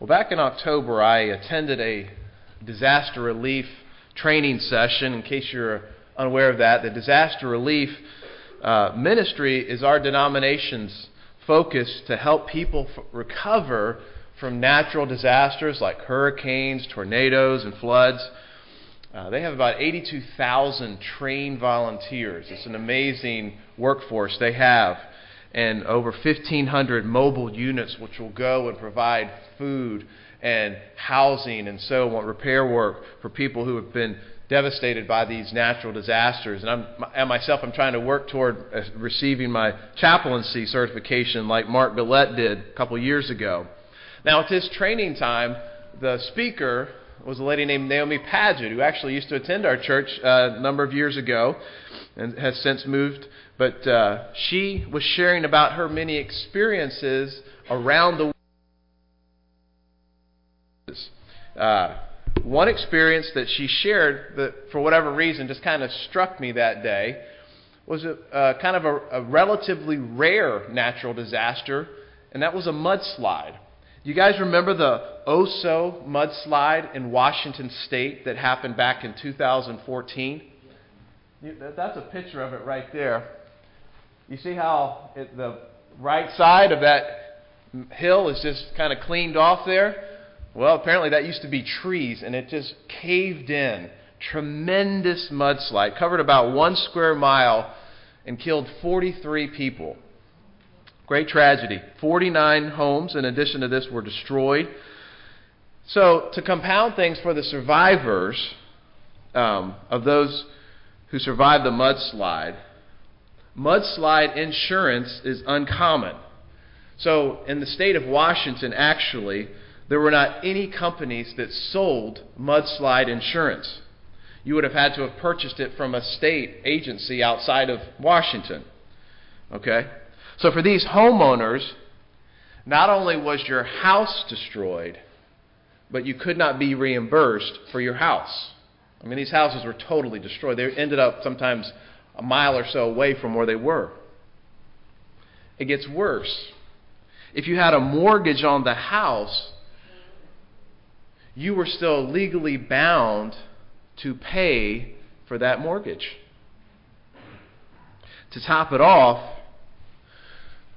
Well, back in October, I attended a disaster relief training session. In case you're unaware of that, the disaster relief uh, ministry is our denomination's focus to help people f- recover from natural disasters like hurricanes, tornadoes, and floods. Uh, they have about 82,000 trained volunteers. It's an amazing workforce they have and over 1,500 mobile units which will go and provide food and housing and so on, repair work for people who have been devastated by these natural disasters. And, I'm, and myself, I'm trying to work toward uh, receiving my chaplaincy certification like Mark Gillette did a couple years ago. Now, at this training time, the speaker was a lady named Naomi Paget, who actually used to attend our church uh, a number of years ago and has since moved but uh, she was sharing about her many experiences around the uh, one experience that she shared that, for whatever reason, just kind of struck me that day was a, uh, kind of a, a relatively rare natural disaster, and that was a mudslide. You guys remember the Oso mudslide in Washington State that happened back in 2014? That's a picture of it right there. You see how it, the right side of that hill is just kind of cleaned off there? Well, apparently that used to be trees, and it just caved in. Tremendous mudslide, covered about one square mile, and killed 43 people. Great tragedy. 49 homes, in addition to this, were destroyed. So, to compound things for the survivors um, of those who survived the mudslide, mudslide insurance is uncommon. So, in the state of Washington, actually, there were not any companies that sold mudslide insurance. You would have had to have purchased it from a state agency outside of Washington. Okay? So, for these homeowners, not only was your house destroyed, but you could not be reimbursed for your house. I mean, these houses were totally destroyed. They ended up sometimes a mile or so away from where they were. It gets worse. If you had a mortgage on the house, you were still legally bound to pay for that mortgage. To top it off,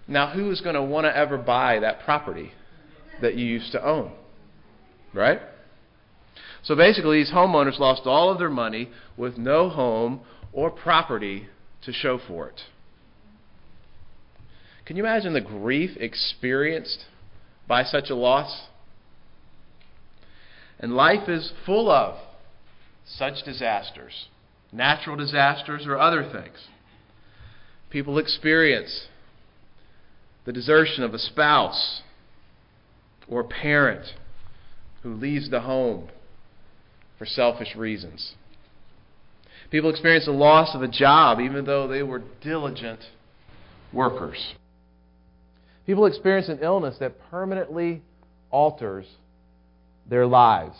now who is going to want to ever buy that property that you used to own? Right? So basically, these homeowners lost all of their money with no home or property to show for it. Can you imagine the grief experienced by such a loss? And life is full of such disasters, natural disasters or other things. People experience the desertion of a spouse or parent who leaves the home for selfish reasons. People experience the loss of a job even though they were diligent workers. People experience an illness that permanently alters their lives.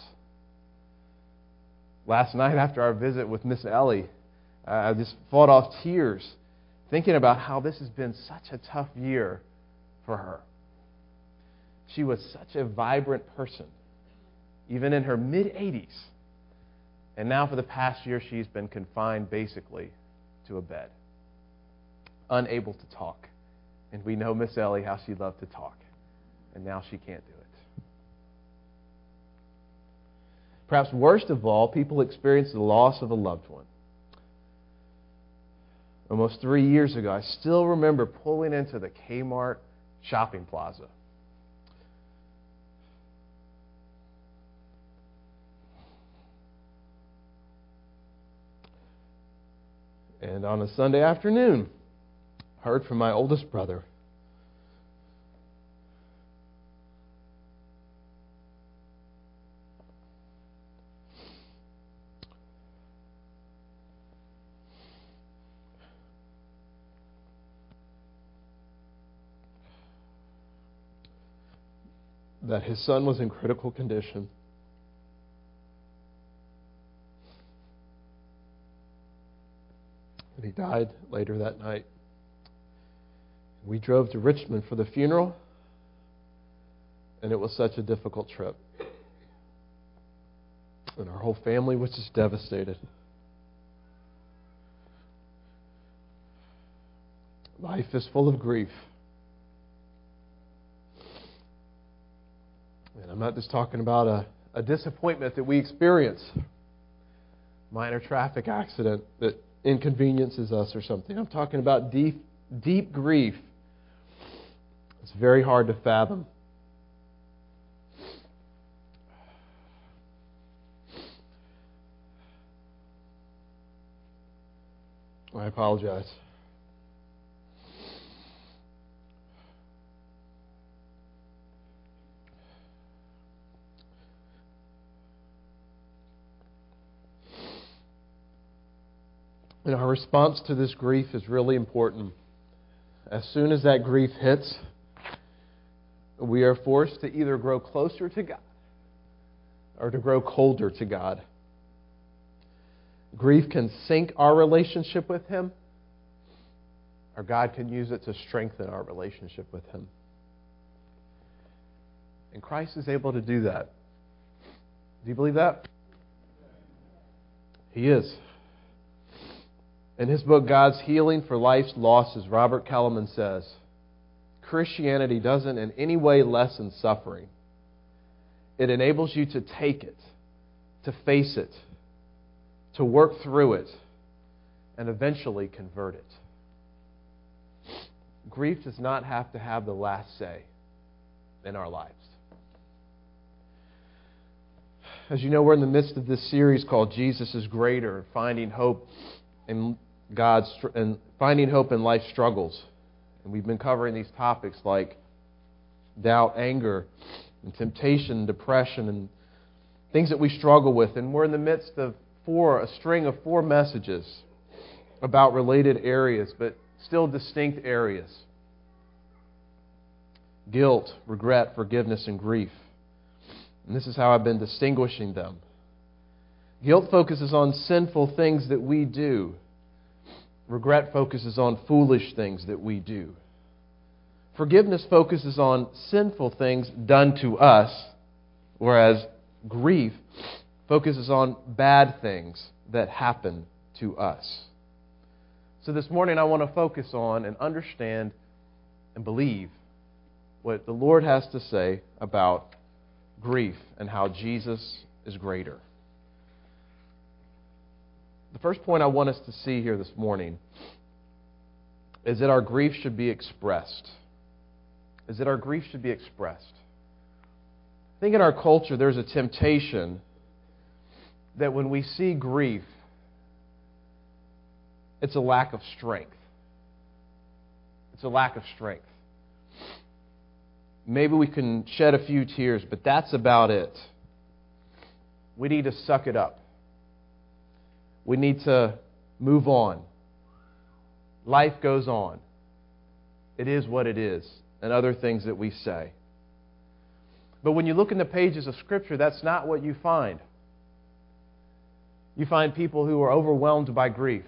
Last night, after our visit with Miss Ellie, uh, I just fought off tears thinking about how this has been such a tough year for her. She was such a vibrant person, even in her mid 80s. And now, for the past year, she's been confined basically to a bed, unable to talk. And we know Miss Ellie how she loved to talk. And now she can't do it. Perhaps worst of all, people experience the loss of a loved one. Almost three years ago, I still remember pulling into the Kmart shopping plaza And on a Sunday afternoon, heard from my oldest brother. That his son was in critical condition. And he died later that night. We drove to Richmond for the funeral, and it was such a difficult trip. And our whole family was just devastated. Life is full of grief. And I'm not just talking about a, a disappointment that we experience, minor traffic accident that inconveniences us or something. I'm talking about deep, deep grief. It's very hard to fathom. I apologize. And our response to this grief is really important. As soon as that grief hits, we are forced to either grow closer to God or to grow colder to God. Grief can sink our relationship with Him, or God can use it to strengthen our relationship with Him. And Christ is able to do that. Do you believe that? He is. In his book, God's Healing for Life's Losses, Robert Kellemen says Christianity doesn't in any way lessen suffering, it enables you to take it, to face it, to work through it, and eventually convert it. Grief does not have to have the last say in our lives. As you know, we're in the midst of this series called Jesus is Greater, Finding Hope in God's and finding hope in life struggles. And we've been covering these topics like doubt, anger, and temptation, depression, and things that we struggle with. And we're in the midst of four, a string of four messages about related areas, but still distinct areas guilt, regret, forgiveness, and grief. And this is how I've been distinguishing them. Guilt focuses on sinful things that we do. Regret focuses on foolish things that we do. Forgiveness focuses on sinful things done to us, whereas grief focuses on bad things that happen to us. So this morning I want to focus on and understand and believe what the Lord has to say about grief and how Jesus is greater. The first point I want us to see here this morning is that our grief should be expressed. Is that our grief should be expressed. I think in our culture there's a temptation that when we see grief, it's a lack of strength. It's a lack of strength. Maybe we can shed a few tears, but that's about it. We need to suck it up. We need to move on. Life goes on. It is what it is, and other things that we say. But when you look in the pages of Scripture, that's not what you find. You find people who are overwhelmed by grief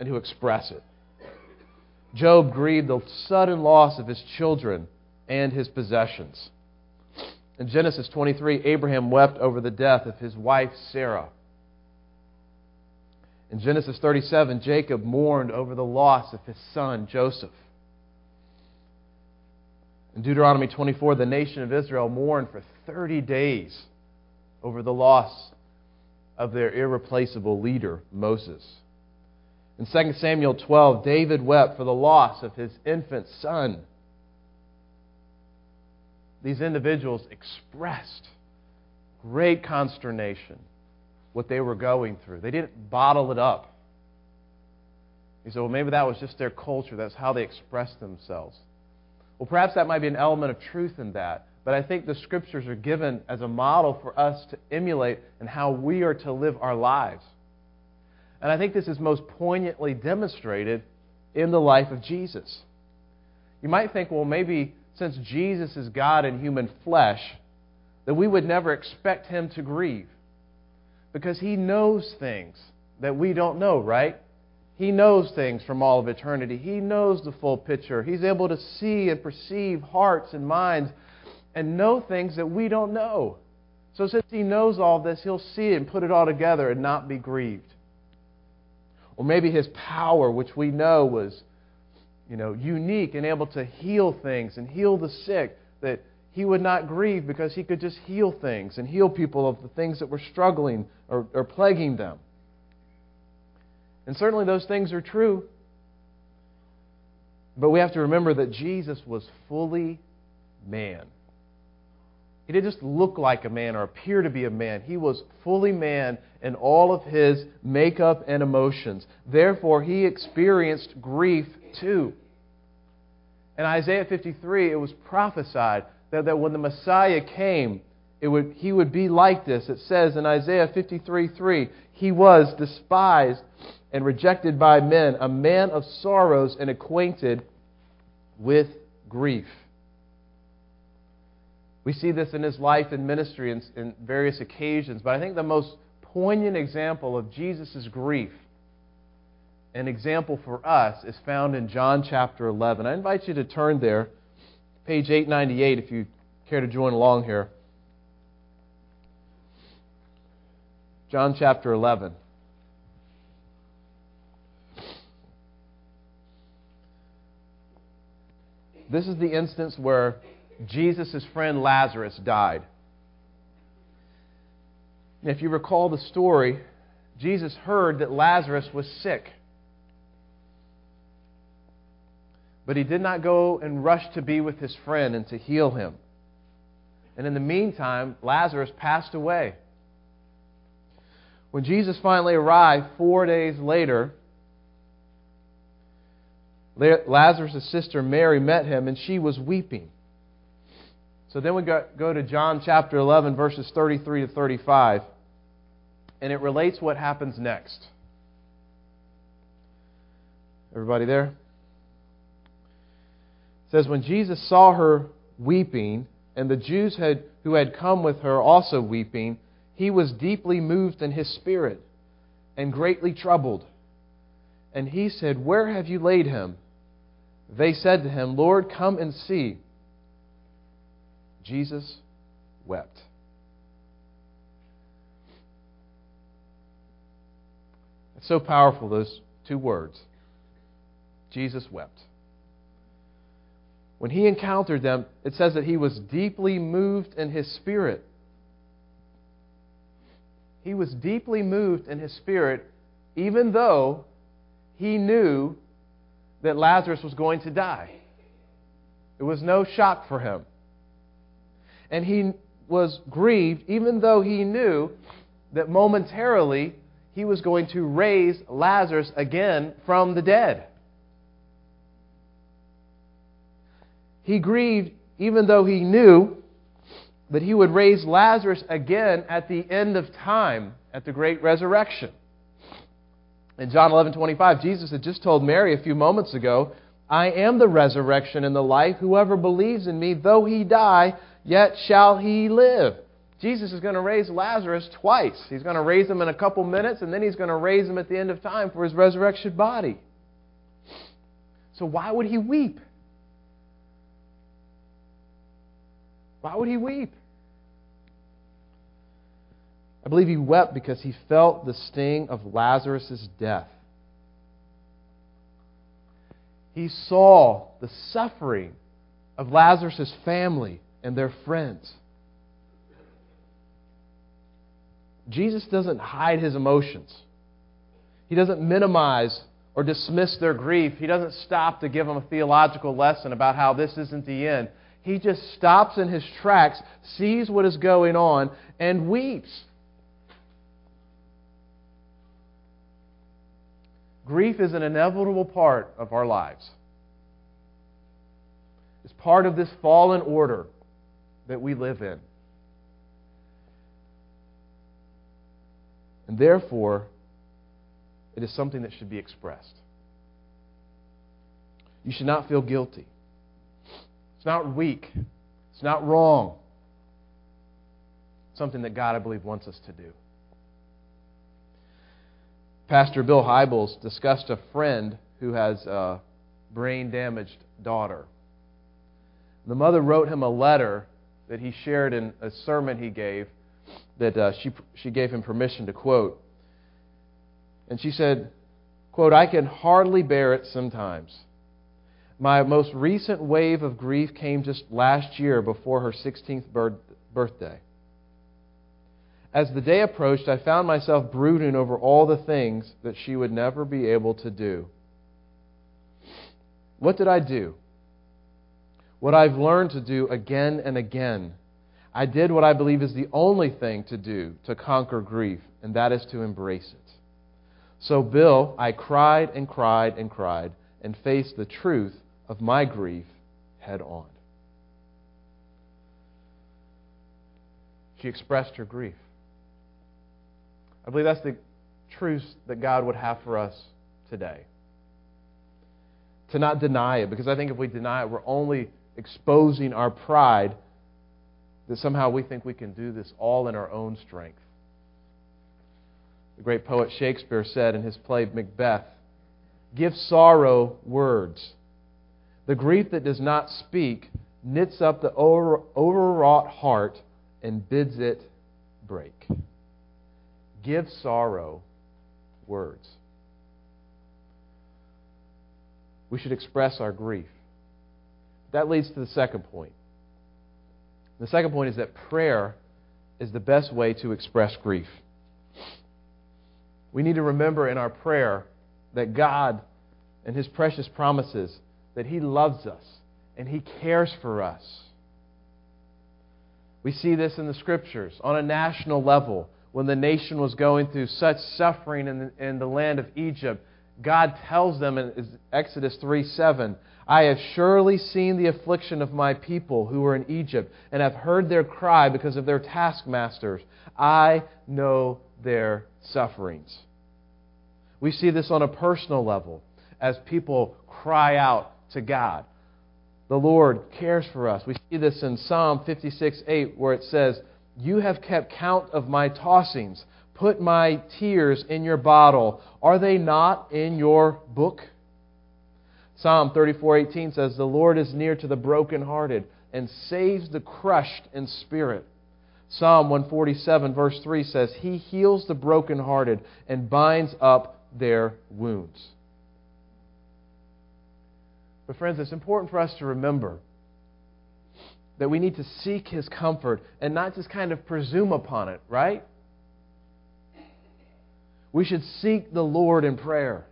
and who express it. Job grieved the sudden loss of his children and his possessions. In Genesis 23, Abraham wept over the death of his wife Sarah. In Genesis 37, Jacob mourned over the loss of his son Joseph. In Deuteronomy 24, the nation of Israel mourned for 30 days over the loss of their irreplaceable leader, Moses. In 2 Samuel 12, David wept for the loss of his infant son. These individuals expressed great consternation what they were going through. They didn't bottle it up. He said, well, maybe that was just their culture. That's how they expressed themselves. Well, perhaps that might be an element of truth in that. But I think the scriptures are given as a model for us to emulate and how we are to live our lives. And I think this is most poignantly demonstrated in the life of Jesus. You might think, well, maybe since Jesus is God in human flesh, that we would never expect him to grieve because He knows things that we don't know, right? He knows things from all of eternity. He knows the full picture. He's able to see and perceive hearts and minds and know things that we don't know. So, since He knows all this, He'll see it and put it all together and not be grieved. Or maybe His power, which we know was you know, unique and able to heal things and heal the sick, that he would not grieve because he could just heal things and heal people of the things that were struggling or, or plaguing them. And certainly those things are true. But we have to remember that Jesus was fully man. He didn't just look like a man or appear to be a man. He was fully man in all of his makeup and emotions. Therefore, he experienced grief too. In Isaiah 53, it was prophesied that, that when the Messiah came, it would, he would be like this. It says in Isaiah 53 3, He was despised and rejected by men, a man of sorrows and acquainted with grief. We see this in his life and ministry in, in various occasions, but I think the most poignant example of Jesus' grief, an example for us, is found in John chapter 11. I invite you to turn there, page 898, if you care to join along here. John chapter 11. This is the instance where Jesus' friend Lazarus died. If you recall the story, Jesus heard that Lazarus was sick. But he did not go and rush to be with his friend and to heal him. And in the meantime, Lazarus passed away. When Jesus finally arrived four days later, Lazarus' sister Mary met him, and she was weeping. So then we go, go to John chapter 11, verses 33 to 35, and it relates what happens next. Everybody there? Says, When Jesus saw her weeping, and the Jews had, who had come with her also weeping, he was deeply moved in his spirit and greatly troubled. And he said, Where have you laid him? They said to him, Lord, come and see. Jesus wept. It's so powerful, those two words. Jesus wept. When he encountered them, it says that he was deeply moved in his spirit. He was deeply moved in his spirit, even though he knew that Lazarus was going to die. It was no shock for him. And he was grieved, even though he knew that momentarily he was going to raise Lazarus again from the dead. He grieved, even though he knew that he would raise Lazarus again at the end of time, at the great resurrection. In John 11:25, Jesus had just told Mary a few moments ago, "I am the resurrection and the life. Whoever believes in me, though he die, yet shall he live." Jesus is going to raise Lazarus twice. He's going to raise him in a couple minutes, and then he's going to raise him at the end of time for his resurrection body. So why would he weep? Why would he weep? I believe he wept because he felt the sting of Lazarus' death. He saw the suffering of Lazarus' family and their friends. Jesus doesn't hide his emotions. He doesn't minimize or dismiss their grief. He doesn't stop to give them a theological lesson about how this isn't the end. He just stops in his tracks, sees what is going on, and weeps. Grief is an inevitable part of our lives. It's part of this fallen order that we live in. And therefore, it is something that should be expressed. You should not feel guilty. It's not weak. It's not wrong. It's something that God, I believe, wants us to do. Pastor Bill Hybels discussed a friend who has a brain damaged daughter. The mother wrote him a letter that he shared in a sermon he gave that uh, she, she gave him permission to quote. And she said, quote, I can hardly bear it sometimes. My most recent wave of grief came just last year before her 16th birthday. As the day approached, I found myself brooding over all the things that she would never be able to do. What did I do? What I've learned to do again and again. I did what I believe is the only thing to do to conquer grief, and that is to embrace it. So, Bill, I cried and cried and cried and faced the truth of my grief head on. She expressed her grief. I believe that's the truth that God would have for us today. To not deny it, because I think if we deny it, we're only exposing our pride that somehow we think we can do this all in our own strength. The great poet Shakespeare said in his play Macbeth Give sorrow words. The grief that does not speak knits up the over, overwrought heart and bids it break. Give sorrow words. We should express our grief. That leads to the second point. The second point is that prayer is the best way to express grief. We need to remember in our prayer that God and His precious promises, that He loves us and He cares for us. We see this in the Scriptures on a national level when the nation was going through such suffering in the, in the land of Egypt. God tells them in Exodus 3 7, I have surely seen the affliction of my people who are in Egypt, and have heard their cry because of their taskmasters. I know their sufferings. We see this on a personal level as people cry out to God. The Lord cares for us. We see this in Psalm 56 8, where it says, You have kept count of my tossings. Put my tears in your bottle. Are they not in your book? Psalm 34:18 says, "The Lord is near to the brokenhearted and saves the crushed in spirit." Psalm 147 verse 3 says, "He heals the brokenhearted and binds up their wounds." But friends, it's important for us to remember that we need to seek his comfort and not just kind of presume upon it, right? We should seek the Lord in prayer.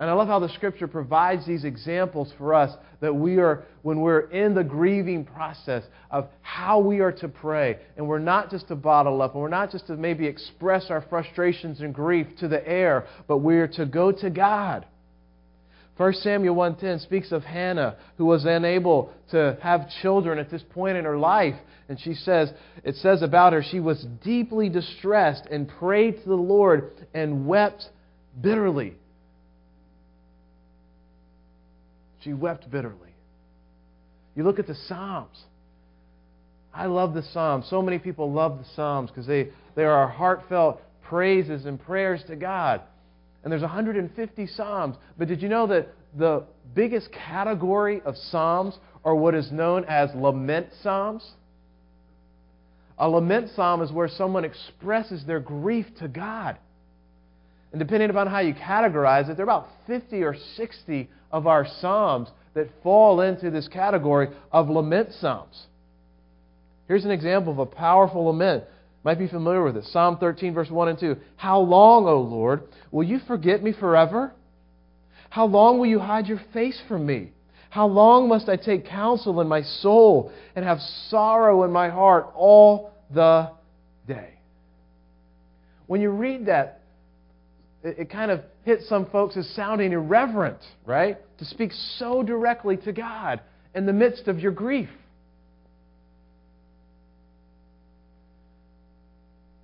And I love how the scripture provides these examples for us that we are, when we're in the grieving process of how we are to pray, and we're not just to bottle up, and we're not just to maybe express our frustrations and grief to the air, but we're to go to God. 1 Samuel 1:10 speaks of Hannah who was unable to have children at this point in her life and she says it says about her she was deeply distressed and prayed to the Lord and wept bitterly. She wept bitterly. You look at the Psalms. I love the Psalms. So many people love the Psalms because they, they are heartfelt praises and prayers to God. And there's 150 Psalms. But did you know that the biggest category of Psalms are what is known as lament Psalms? A lament psalm is where someone expresses their grief to God. And depending upon how you categorize it, there are about 50 or 60 of our Psalms that fall into this category of lament Psalms. Here's an example of a powerful lament. Might be familiar with it. Psalm 13, verse 1 and 2. How long, O Lord, will you forget me forever? How long will you hide your face from me? How long must I take counsel in my soul and have sorrow in my heart all the day? When you read that, it, it kind of hits some folks as sounding irreverent, right? To speak so directly to God in the midst of your grief.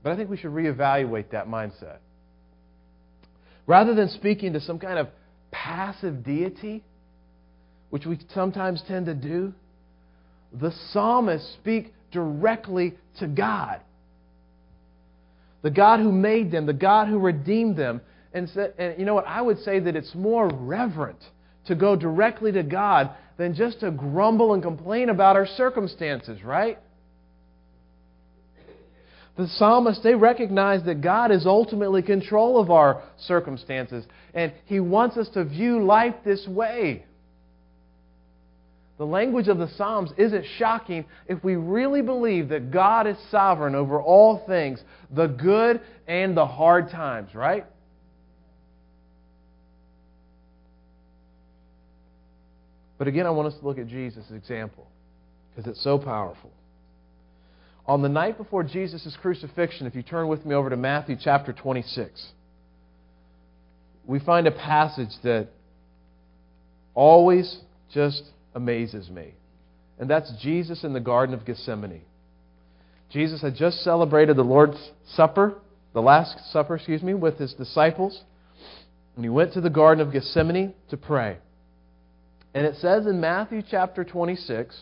But I think we should reevaluate that mindset. Rather than speaking to some kind of passive deity, which we sometimes tend to do, the psalmists speak directly to God. The God who made them, the God who redeemed them. And, and you know what? I would say that it's more reverent to go directly to God than just to grumble and complain about our circumstances, right? The psalmists, they recognize that God is ultimately control of our circumstances, and He wants us to view life this way. The language of the Psalms isn't shocking if we really believe that God is sovereign over all things, the good and the hard times, right? But again, I want us to look at Jesus' example because it's so powerful. On the night before Jesus' crucifixion, if you turn with me over to Matthew chapter 26, we find a passage that always just amazes me. And that's Jesus in the Garden of Gethsemane. Jesus had just celebrated the Lord's Supper, the Last Supper, excuse me, with his disciples. And he went to the Garden of Gethsemane to pray. And it says in Matthew chapter 26,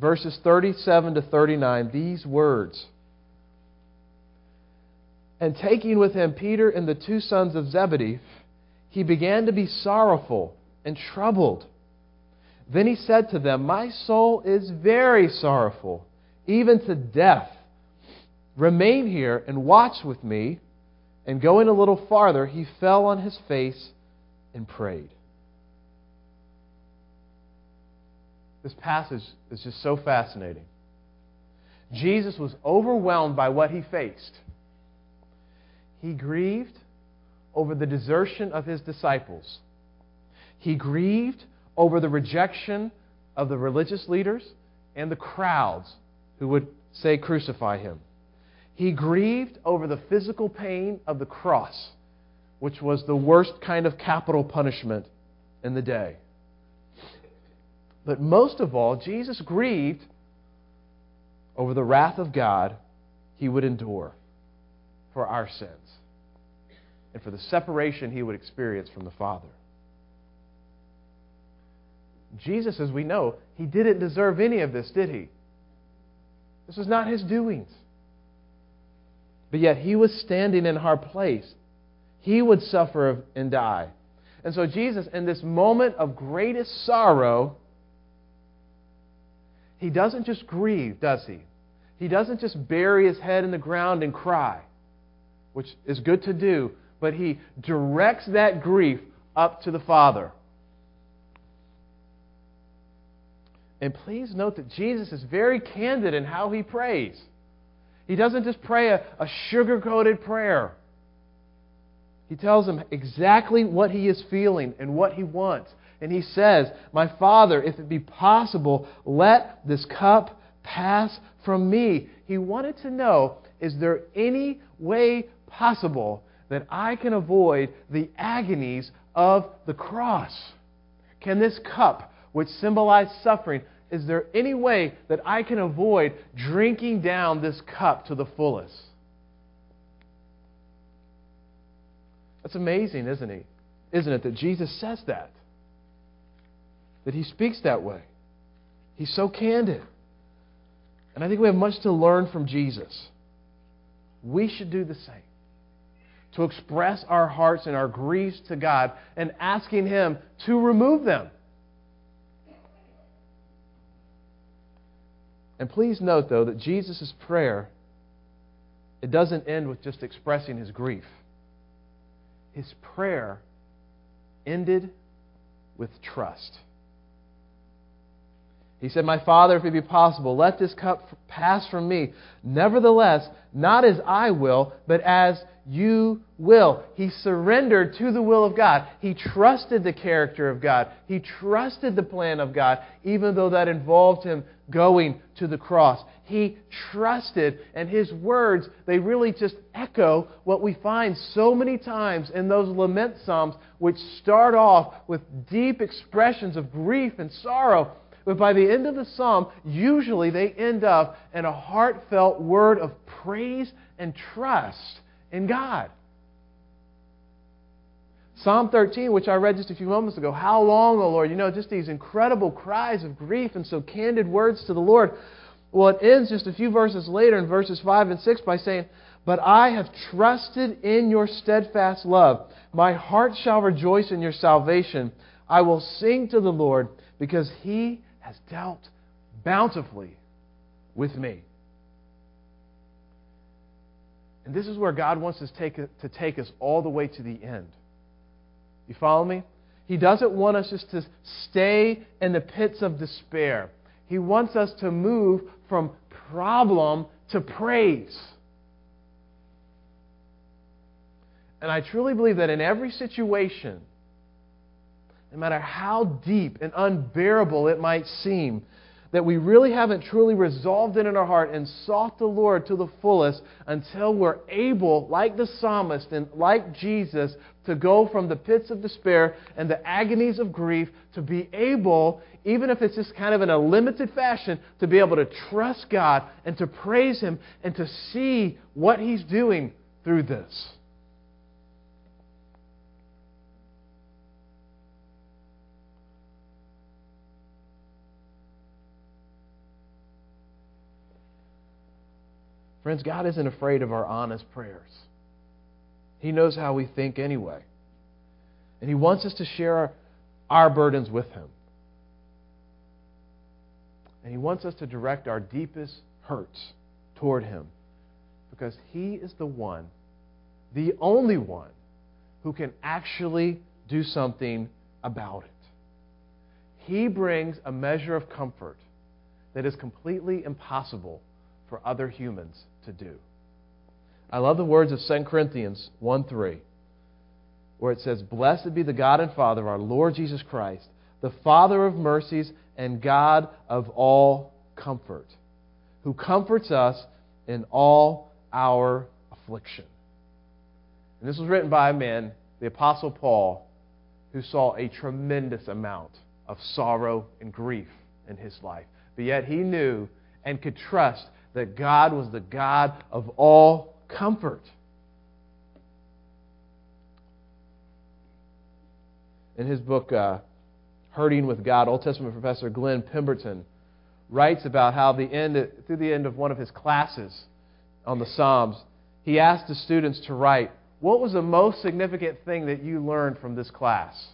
verses 37 to 39, these words And taking with him Peter and the two sons of Zebedee, he began to be sorrowful and troubled. Then he said to them, My soul is very sorrowful, even to death. Remain here and watch with me. And going a little farther, he fell on his face and prayed. This passage is just so fascinating. Jesus was overwhelmed by what he faced. He grieved over the desertion of his disciples. He grieved over the rejection of the religious leaders and the crowds who would say, Crucify him. He grieved over the physical pain of the cross, which was the worst kind of capital punishment in the day. But most of all, Jesus grieved over the wrath of God he would endure for our sins and for the separation he would experience from the Father. Jesus, as we know, he didn't deserve any of this, did he? This was not his doings. But yet he was standing in our place. He would suffer and die. And so Jesus, in this moment of greatest sorrow, he doesn't just grieve, does he? He doesn't just bury his head in the ground and cry, which is good to do, but he directs that grief up to the Father. And please note that Jesus is very candid in how he prays. He doesn't just pray a, a sugar coated prayer. He tells him exactly what he is feeling and what he wants. And he says, My Father, if it be possible, let this cup pass from me. He wanted to know is there any way possible that I can avoid the agonies of the cross? Can this cup, which symbolized suffering, is there any way that I can avoid drinking down this cup to the fullest? That's amazing, isn't he? Isn't it that Jesus says that? That he speaks that way. He's so candid. And I think we have much to learn from Jesus. We should do the same. To express our hearts and our griefs to God and asking Him to remove them. And please note, though, that Jesus' prayer, it doesn't end with just expressing his grief. His prayer ended with trust. He said, My Father, if it be possible, let this cup pass from me. Nevertheless, not as I will, but as you will. He surrendered to the will of God. He trusted the character of God. He trusted the plan of God, even though that involved him going to the cross. He trusted, and his words, they really just echo what we find so many times in those lament psalms, which start off with deep expressions of grief and sorrow but by the end of the psalm, usually they end up in a heartfelt word of praise and trust in God. Psalm 13, which I read just a few moments ago, How long, O Lord? You know, just these incredible cries of grief and so candid words to the Lord. Well, it ends just a few verses later in verses 5 and 6 by saying, But I have trusted in your steadfast love. My heart shall rejoice in your salvation. I will sing to the Lord because he has dealt bountifully with me. And this is where God wants us take, to take us all the way to the end. You follow me? He doesn't want us just to stay in the pits of despair. He wants us to move from problem to praise. And I truly believe that in every situation, no matter how deep and unbearable it might seem, that we really haven't truly resolved it in our heart and sought the Lord to the fullest until we're able, like the psalmist and like Jesus, to go from the pits of despair and the agonies of grief to be able, even if it's just kind of in a limited fashion, to be able to trust God and to praise Him and to see what He's doing through this. Friends, God isn't afraid of our honest prayers. He knows how we think anyway. And He wants us to share our, our burdens with Him. And He wants us to direct our deepest hurts toward Him. Because He is the one, the only one, who can actually do something about it. He brings a measure of comfort that is completely impossible for other humans to do. I love the words of 2 Corinthians 1 3, where it says, Blessed be the God and Father of our Lord Jesus Christ, the Father of mercies and God of all comfort, who comforts us in all our affliction. And this was written by a man, the Apostle Paul, who saw a tremendous amount of sorrow and grief in his life. But yet he knew and could trust that God was the God of all comfort. In his book, uh, Hurting with God, Old Testament professor Glenn Pemberton writes about how the end, through the end of one of his classes on the Psalms, he asked the students to write, What was the most significant thing that you learned from this class?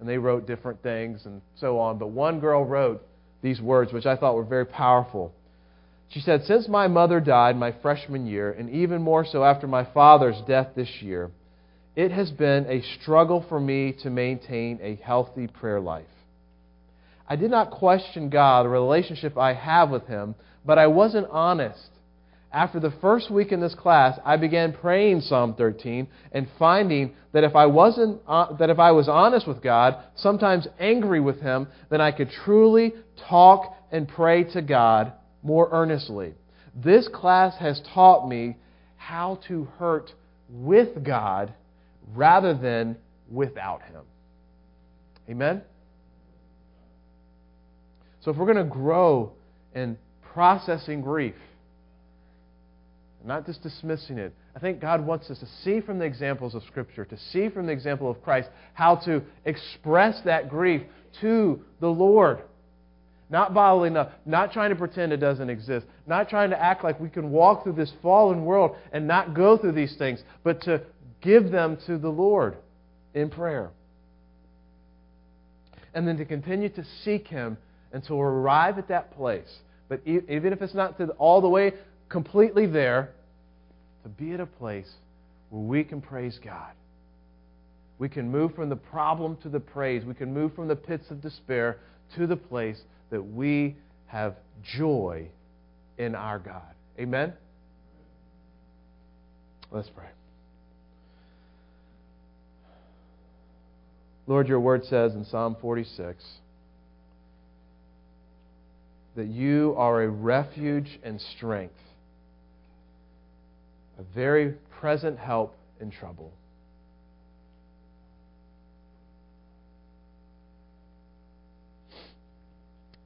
And they wrote different things and so on. But one girl wrote these words, which I thought were very powerful. She said, Since my mother died my freshman year, and even more so after my father's death this year, it has been a struggle for me to maintain a healthy prayer life. I did not question God, the relationship I have with Him, but I wasn't honest. After the first week in this class, I began praying Psalm 13 and finding that if I wasn't uh, that if I was honest with God, sometimes angry with Him, then I could truly talk and pray to God more earnestly. This class has taught me how to hurt with God rather than without Him. Amen? So, if we're going to grow in processing grief, not just dismissing it, I think God wants us to see from the examples of Scripture, to see from the example of Christ, how to express that grief to the Lord. Not bottling up, not trying to pretend it doesn't exist, not trying to act like we can walk through this fallen world and not go through these things, but to give them to the Lord in prayer. And then to continue to seek Him until we arrive at that place. But even if it's not all the way completely there, to be at a place where we can praise God. We can move from the problem to the praise. We can move from the pits of despair to the place that we have joy in our God. Amen? Let's pray. Lord, your word says in Psalm 46 that you are a refuge and strength, a very present help in trouble.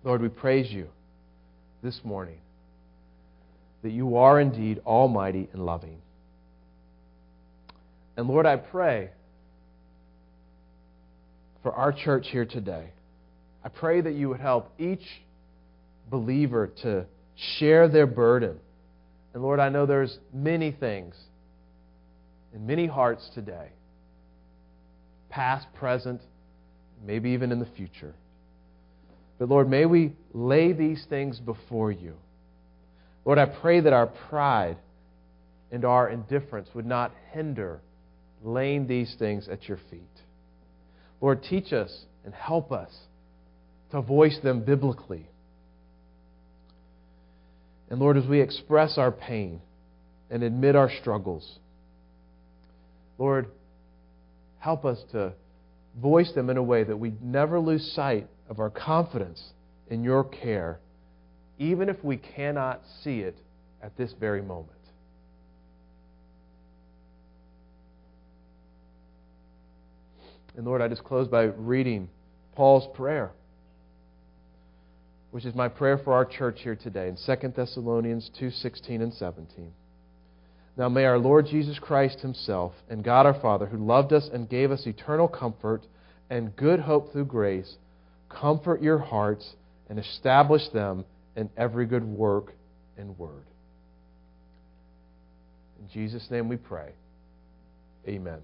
Lord, we praise you this morning that you are indeed almighty and loving. And Lord, I pray for our church here today. I pray that you would help each believer to share their burden. And Lord, I know there's many things in many hearts today, past, present, maybe even in the future. But Lord, may we lay these things before you. Lord, I pray that our pride and our indifference would not hinder laying these things at your feet. Lord, teach us and help us to voice them biblically. And Lord, as we express our pain and admit our struggles, Lord, help us to voice them in a way that we never lose sight of our confidence in your care, even if we cannot see it at this very moment. And Lord, I just close by reading Paul's prayer, which is my prayer for our church here today in 2 Thessalonians 2:16 and 17. Now may our Lord Jesus Christ himself and God our Father, who loved us and gave us eternal comfort and good hope through grace, comfort your hearts and establish them in every good work and word. In Jesus' name we pray. Amen.